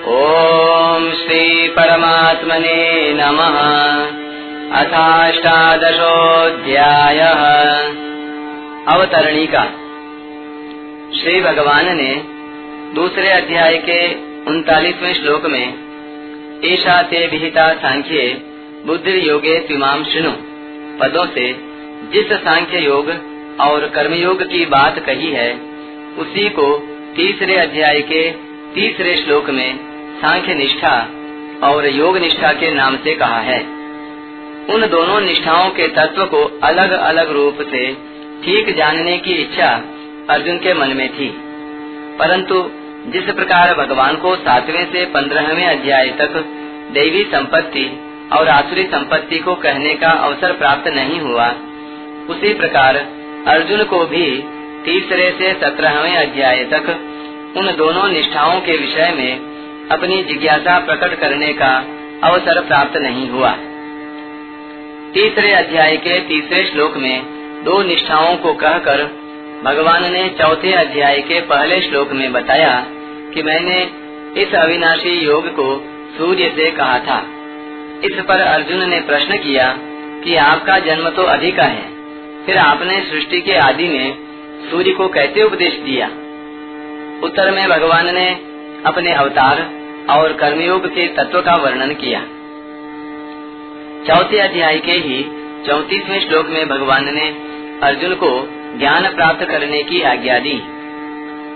ॐ श्रीपरमात्मने नमः। अथाष्टादशोऽध्यायः। अवतरणिका श्री भगवान ने दूसरे अध्याय के उनतालीसवें श्लोक में ईशा ते विहिता सांख्ये बुद्धि योगे त्विमाम सुनो पदों से जिस सांख्य योग और कर्मयोग की बात कही है, उसी को तीसरे अध्याय के तीसरे श्लोक में सांख्य निष्ठा और योग निष्ठा के नाम से कहा है। उन दोनों निष्ठाओं के तत्व को अलग अलग रूप से ठीक जानने की इच्छा अर्जुन के मन में थी। परंतु जिस प्रकार भगवान को सातवें से पंद्रहवें अध्याय तक देवी संपत्ति और आसुरी संपत्ति को कहने का अवसर प्राप्त नहीं हुआ, उसी प्रकार अर्जुन को भी तीसरे से सत्रहवें अध्याय तक उन दोनों निष्ठाओं के विषय में अपनी जिज्ञासा प्रकट करने का अवसर प्राप्त नहीं हुआ। तीसरे अध्याय के तीसरे श्लोक में दो निष्ठाओं को कहकर भगवान ने चौथे अध्याय के पहले श्लोक में बताया कि मैंने इस अविनाशी योग को सूर्य से कहा था। इस पर अर्जुन ने प्रश्न किया कि आपका जन्म तो अधिक है, फिर आपने सृष्टि के आदि में सूर्य को कैसे उपदेश दिया? उत्तर में भगवान ने अपने अवतार और कर्मयोग के तत्व का वर्णन किया। चौथे अध्याय के ही चौतीसवें श्लोक में भगवान ने अर्जुन को ज्ञान प्राप्त करने की आज्ञा दी।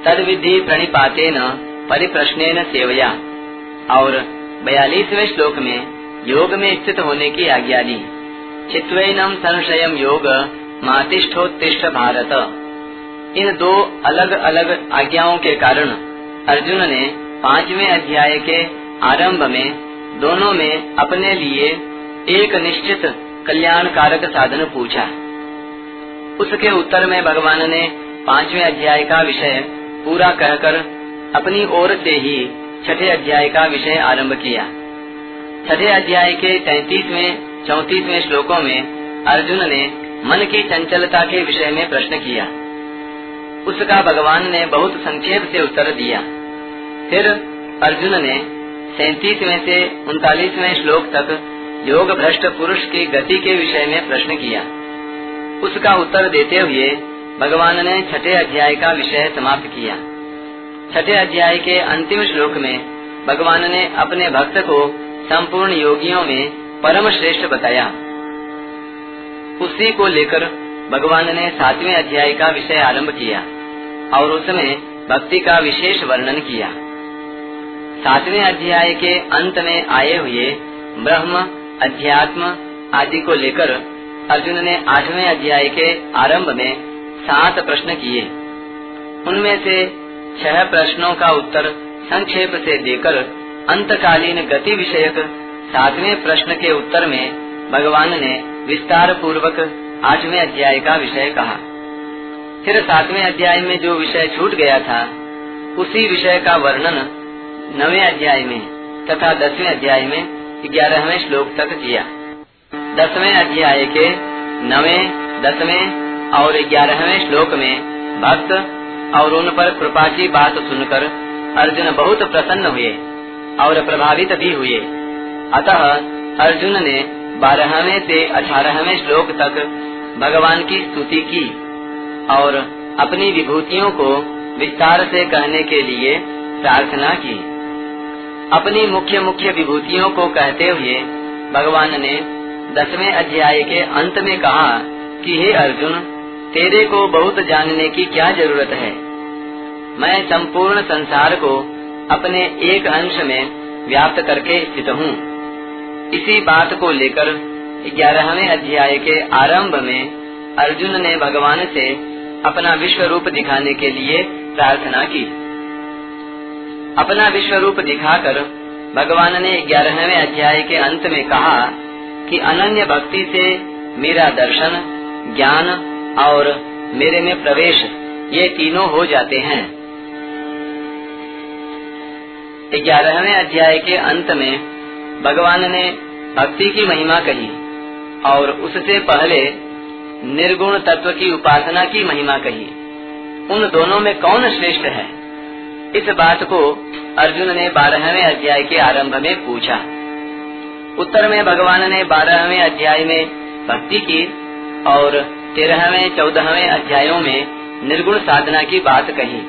तद विधि प्रणिपाते न परिप्रश्न सेवया। और बयालीसवें श्लोक में योग में स्थित होने की आज्ञा दी। चित्वनम संशय योग मातिष्ठोत्तिष्ठ भारत। इन दो अलग अलग आज्ञाओं के कारण अर्जुन ने पाँचवें अध्याय के आरंभ में दोनों में अपने लिए एक निश्चित कल्याण कारक साधन पूछा। उसके उत्तर में भगवान ने पाँचवें अध्याय का विषय पूरा कहकर अपनी ओर से ही छठे अध्याय का विषय आरंभ किया। छठे अध्याय के तैतीसवें, चौतीसवें श्लोकों में अर्जुन ने मन की चंचलता के विषय में प्रश्न किया। उसका भगवान ने बहुत संक्षेप से उत्तर दिया। फिर अर्जुन ने सैतीसवें से उनतालीसवें श्लोक तक योग भ्रष्ट पुरुष की गति के विषय में प्रश्न किया। उसका उत्तर देते हुए भगवान ने छठे अध्याय का विषय समाप्त किया। छठे अध्याय के अंतिम श्लोक में भगवान ने अपने भक्त को संपूर्ण योगियों में परम श्रेष्ठ बताया। उसी को लेकर भगवान ने सातवें अध्याय का विषय आरंभ किया और उसमें भक्ति का विशेष वर्णन किया। सातवें अध्याय के अंत में आए हुए ब्रह्म, अध्यात्म आदि को लेकर अर्जुन ने आठवें अध्याय के आरंभ में सात प्रश्न किए। उनमें से छह प्रश्नों का उत्तर संक्षेप से देकर अंतकालीन गति विषयक सातवें प्रश्न के उत्तर में भगवान ने विस्तार पूर्वक आठवें अध्याय का विषय कहा। फिर सातवें अध्याय में जो विषय छूट गया था, उसी विषय का वर्णन नवे अध्याय में तथा दसवें अध्याय में ग्यारहवें श्लोक तक किया दसवें अध्याय के नवे, दसवें और ग्यारहवें श्लोक में भक्त और उन पर कृपा की बात सुनकर अर्जुन बहुत प्रसन्न हुए और प्रभावित भी हुए। अतः अर्जुन ने बारहवें से अठारहवें श्लोक तक भगवान की स्तुति की और अपनी विभूतियों को विस्तार से कहने के लिए प्रार्थना की। अपनी मुख्य मुख्य विभूतियों को कहते हुए भगवान ने दसवें अध्याय के अंत में कहा कि हे अर्जुन, तेरे को बहुत जानने की क्या ज़रूरत है? मैं संपूर्ण संसार को अपने एक अंश में व्याप्त करके स्थित हूँ। इसी बात को लेकर ग्यारहवें अध्याय के आरंभ में अर्जुन ने भगवान से अपना विश्व रूप दिखाने के लिए प्रार्थना की। अपना विश्व रूप दिखाकर भगवान ने ग्यारहवें अध्याय के अंत में कहा कि अनन्य भक्ति से मेरा दर्शन, ज्ञान और मेरे में प्रवेश, ये तीनों हो जाते हैं। ग्यारहवें अध्याय के अंत में भगवान ने भक्ति की महिमा कही और उससे पहले निर्गुण तत्व की उपासना की महिमा कही। उन दोनों में कौन श्रेष्ठ है? इस बात को अर्जुन ने बारहवें अध्याय के आरंभ में पूछा। उत्तर में भगवान ने बारहवें अध्याय में भक्ति की और तेरहवें, चौदहवें अध्यायों में निर्गुण साधना की बात कही।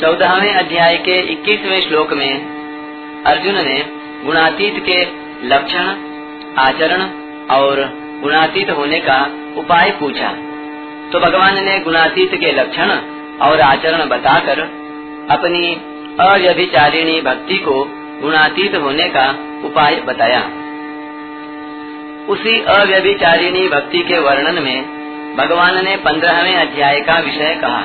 चौदहवें अध्याय के इक्कीसवें श्लोक में अर्जुन ने गुणातीत के लक्षण, आचरण और गुणातीत होने का उपाय पूछा। तो भगवान ने गुणातीत के लक्षण और आचरण बताकर अपनी अव्यभिचारिणी भक्ति को गुणातीत होने का उपाय बताया। उसी अव्यभिचारिणी भक्ति के वर्णन में भगवान ने पंद्रहवें अध्याय का विषय कहा।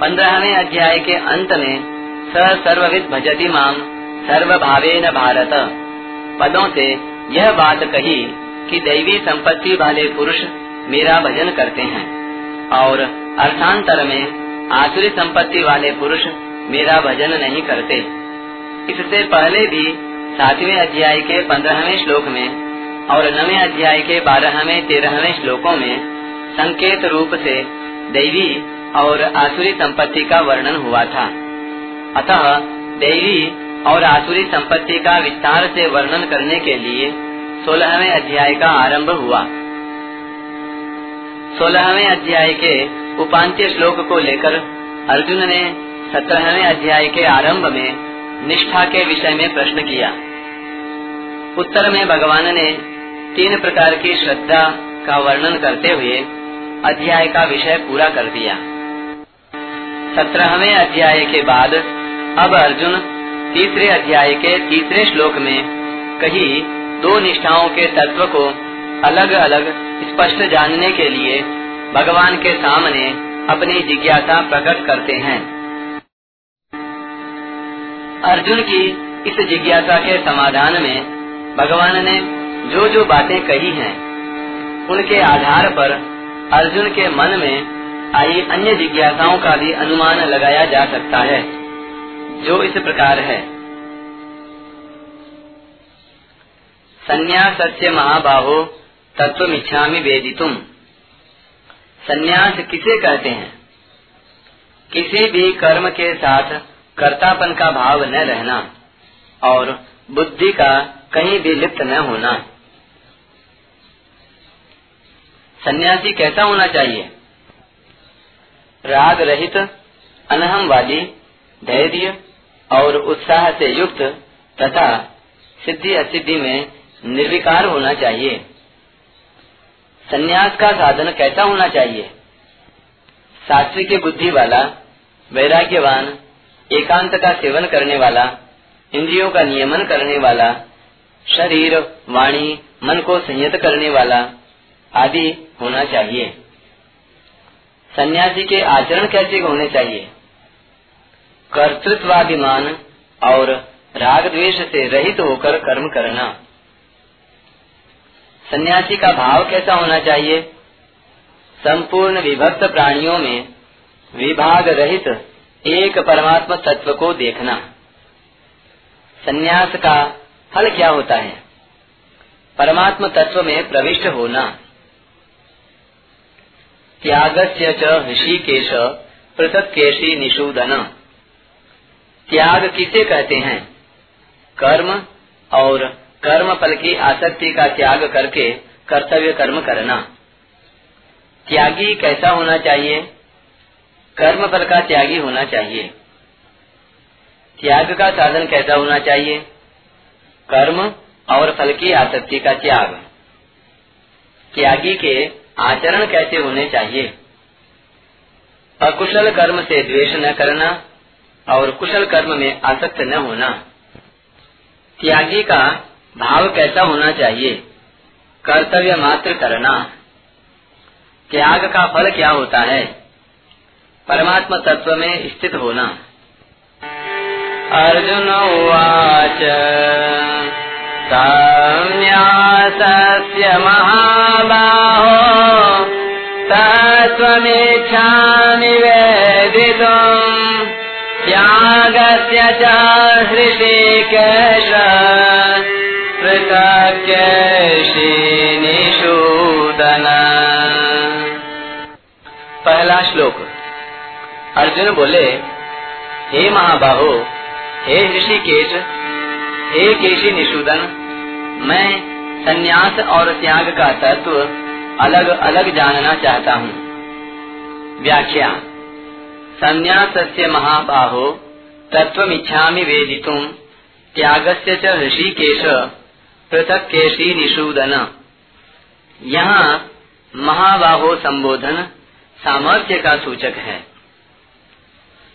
पंद्रहवें अध्याय के अंत में स सर्वविद भजती माम सर्व भावे न भारत। पदों से यह बात कही कि दैवी संपत्ति वाले पुरुष मेरा भजन करते हैं और अर्थांतर में आसुरी संपत्ति वाले पुरुष मेरा भजन नहीं करते। इससे पहले भी सातवें अध्याय के पंद्रहवें श्लोक में और नवे अध्याय के बारहवें, तेरहवें श्लोकों में संकेत रूप से दैवी और आसुरी संपत्ति का वर्णन हुआ था। अतः दैवी और आसुरी संपत्ति का विस्तार से वर्णन करने के लिए सोलहवें अध्याय का आरंभ हुआ। सोलहवें अध्याय के उपांत्य श्लोक को लेकर अर्जुन ने सत्रहवें अध्याय के आरंभ में निष्ठा के विषय में प्रश्न किया। उत्तर में भगवान ने तीन प्रकार की श्रद्धा का वर्णन करते हुए अध्याय का विषय पूरा कर दिया। सत्रहवें अध्याय के बाद अब अर्जुन तीसरे अध्याय के तीसरे श्लोक में कही दो निष्ठाओं के तत्व को अलग अलग स्पष्ट जानने के लिए भगवान के सामने अपनी जिज्ञासा प्रकट करते हैं। अर्जुन की इस जिज्ञासा के समाधान में भगवान ने जो जो बातें कही हैं, उनके आधार पर अर्जुन के मन में आई अन्य जिज्ञासाओं का भी अनुमान लगाया जा सकता है जो इस प्रकार है। संन्यास महाबाहो तत्व इच्छामी वेदितुम। संन्यास किसे कहते हैं? किसी भी कर्म के साथ कर्तापन का भाव न रहना और बुद्धि का कहीं भी लिप्त न होना। सन्यासी कैसा होना चाहिए? राग रहित अनहम वाली धैर्य और उत्साह से युक्त तथा सिद्धि असिद्धि में निर्विकार होना चाहिए। सन्यास का साधन कैसा होना चाहिए? सात्विक बुद्धि वाला, वैराग्यवान, एकांत का सेवन करने वाला, इंद्रियों का नियमन करने वाला, शरीर, वाणी, मन को संयत करने वाला आदि होना चाहिए। सन्यासी के आचरण कैसे होने चाहिए? कर्तृत्वाभिमान और राग द्वेष से रहित होकर कर्म करना। सन्यासी का भाव कैसा होना चाहिए? संपूर्ण विभक्त प्राणियों में विभाग रहित एक परमात्मा तत्व को देखना। सन्यास का फल क्या होता है? परमात्म तत्व में प्रविष्ट होना। त्यागस्य च ऋषिकेश पृथक केशी निषूदन। त्याग किसे कहते हैं? कर्म और कर्म फल की आसक्ति का त्याग करके कर्तव्य कर्म करना। त्यागी कैसा होना चाहिए? कर्म फल का त्यागी होना चाहिए। त्याग का साधन कैसा होना चाहिए? कर्म और फल की आसक्ति का त्याग। त्यागी के आचरण कैसे होने चाहिए? अकुशल कर्म से द्वेष न करना और कुशल कर्म में आसक्त न होना। त्यागी का भाव कैसा होना चाहिए? कर्तव्य मात्र करना। त्याग का फल क्या होता है? परमात्मा तत्व में स्थित होना। अर्जुन उवाच, संन्यासस्य महाबाहो तत्त्वमिच्छामि वेदितुम् त्यागस्य च हृषिकेश। पहला श्लोक। अर्जुन बोले, हे महाबाहो, हे ऋषिकेश, हे केशी निषूदन, मैं संन्यास और त्याग का तत्व अलग अलग जानना चाहता हूँ। व्याख्या। संन्यास से महाबाहो तत्व इच्छा वेदितुम त्यागस्य च ऋषिकेश पृथक केशी निषूदन। यहाँ महाबाहो संबोधन सामर्थ्य का सूचक है।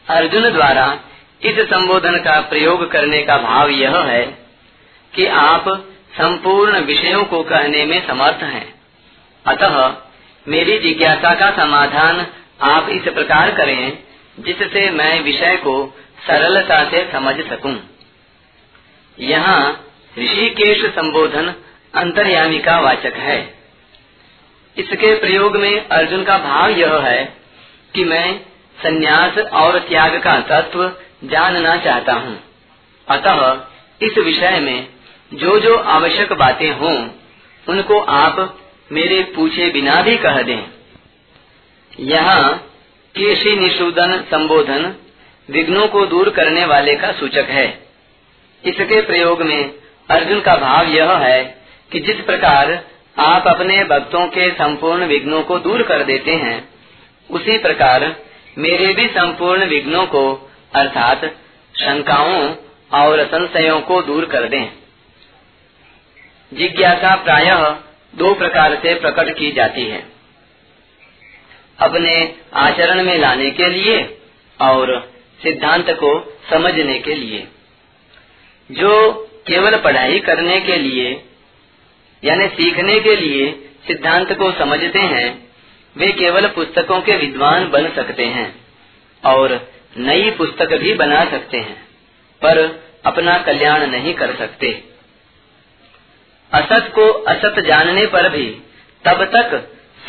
अर्जुन द्वारा इस संबोधन का प्रयोग करने का भाव यह है कि आप संपूर्ण विषयों को कहने में समर्थ हैं। अतः मेरी जिज्ञासा का समाधान आप इस प्रकार करें, जिससे मैं विषय को सरलता से समझ सकूँ। यहाँ ऋषिकेश संबोधन अंतर्यामी का वाचक है। इसके प्रयोग में अर्जुन का भाव यह है कि मैं संन्यास और त्याग का तत्व जानना चाहता हूँ। अतः इस विषय में जो जो आवश्यक बातें हों, उनको आप मेरे पूछे बिना भी कह दें। यहाँ केशी निषूदन संबोधन विघ्नों को दूर करने वाले का सूचक है। इसके प्रयोग में अर्जुन का भाव यह है कि जिस प्रकार आप अपने भक्तों के संपूर्ण विघ्नों को दूर कर देते हैं, उसी प्रकार मेरे भी संपूर्ण विघ्नों को, अर्थात शंकाओं और संशयों को दूर कर दें। जिज्ञासा प्रायः दो प्रकार से प्रकट की जाती है। अपने आचरण में लाने के लिए और सिद्धांत को समझने के लिए। जो केवल पढ़ाई करने के लिए, यानी सीखने के लिए सिद्धांत को समझते हैं, वे केवल पुस्तकों के विद्वान बन सकते हैं और नई पुस्तक भी बना सकते हैं, पर अपना कल्याण नहीं कर सकते। असत को असत जानने पर भी तब तक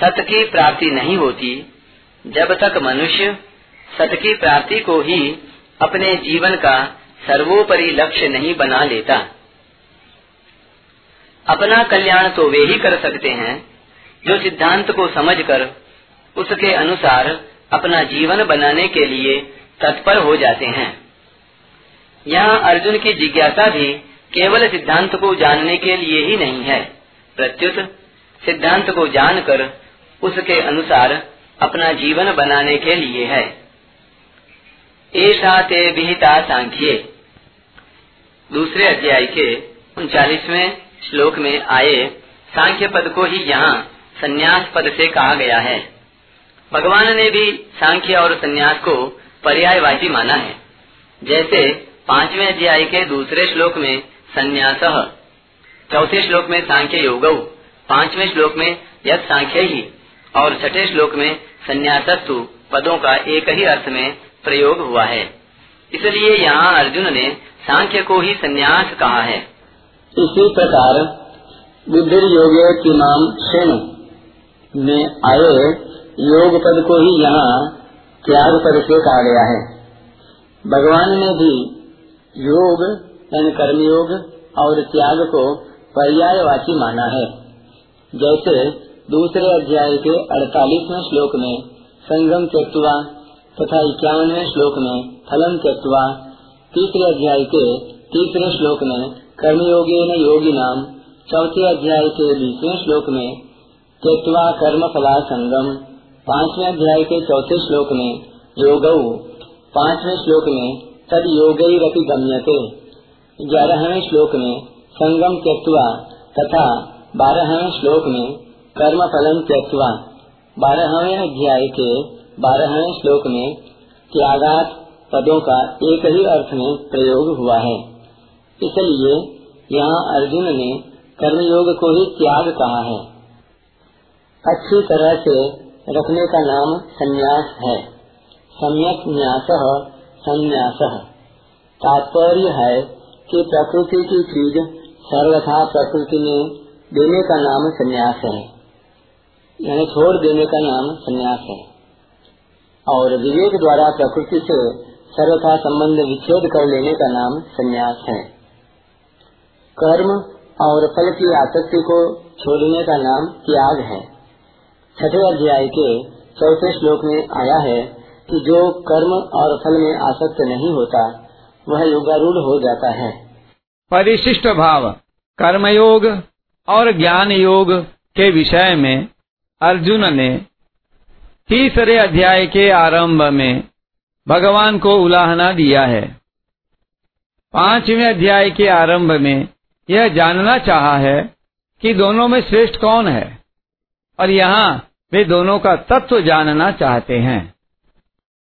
सत की प्राप्ति नहीं होती, जब तक मनुष्य सत की प्राप्ति को ही अपने जीवन का सर्वोपरि लक्ष्य नहीं बना लेता। अपना कल्याण तो वे ही कर सकते हैं, जो सिद्धांत को समझकर उसके अनुसार अपना जीवन बनाने के लिए तत्पर हो जाते हैं। यहाँ अर्जुन की जिज्ञासा भी केवल सिद्धांत को जानने के लिए ही नहीं है, प्रत्युत सिद्धांत को जानकर उसके अनुसार अपना जीवन बनाने के लिए है। ऐसा ते विहिता सांख्ये। दूसरे अध्याय के उनचालीसवें श्लोक में आए सांख्य पद को ही यहाँ संन्यास पद से कहा गया है। भगवान ने भी सांख्य और संन्यास को पर्यायवाची माना है। जैसे पाँचवें अध्याय के दूसरे श्लोक में संन्यास, चौथे श्लोक में सांख्य योग, पाँचवें श्लोक में यद सांख्य ही और छठे श्लोक में संन्यासस्तु पदों का एक ही अर्थ में प्रयोग हुआ है। इसलिए यहाँ अर्जुन ने सांख्य को ही संन्यास कहा है। इसी प्रकार बुद्धि योगे नाम शेण में आए योग पद को ही यहाँ त्याग पद से कहा गया है। भगवान ने भी योग, यानी कर्मयोग और त्याग को पर्यायवाची माना है। जैसे दूसरे अध्याय के अड़तालीसवें श्लोक में संगम त्यक्वा तथा इक्यावनवे श्लोक में फलम त्यक्वा तीसरे अध्याय के तीसरे श्लोक में कर्मयोगे न योगी नाम चौथे अध्याय के बीसवें श्लोक में त्यक्वा कर्म फला संगम पाँचवें अध्याय के चौथे श्लोक में योग पाँचवें श्लोक में तद योग गम्यते। ग्यारहवें श्लोक में संगम त्यक्वा तथा बारहवें श्लोक में कर्म फलम त्यक्वा बारहवें अध्याय के बारहवें श्लोक में त्यागात पदों का एक ही अर्थ में प्रयोग हुआ है। इसलिए यहाँ अर्जुन ने कर्मयोग को ही त्याग कहा है। अच्छी तरह से रखने का नाम संन्यास है। सम्यक न्यास संन्यास। तात्पर्य है कि प्रकृति की चीज़ सर्वथा प्रकृति में देने का नाम संन्यास है। यानी छोड़ देने का नाम संन्यास है। और विवेक द्वारा प्रकृति से सर्वथा संबंध विच्छेद कर लेने का नाम संन्यास है। कर्म और फल की आसक्ति को छोड़ने का नाम त्याग है। छठे अध्याय के चौथे श्लोक में आया है कि जो कर्म और फल में आसक्त नहीं होता, वह योगारूढ़ हो जाता है। परिशिष्ट भाव, कर्मयोग और ज्ञान योग के विषय में अर्जुन ने तीसरे अध्याय के आरंभ में भगवान को उलाहना दिया है। पाँचवें अध्याय के आरंभ में यह जानना चाहा है कि दोनों में श्रेष्ठ कौन है और यहाँ वे दोनों का तत्व जानना चाहते हैं।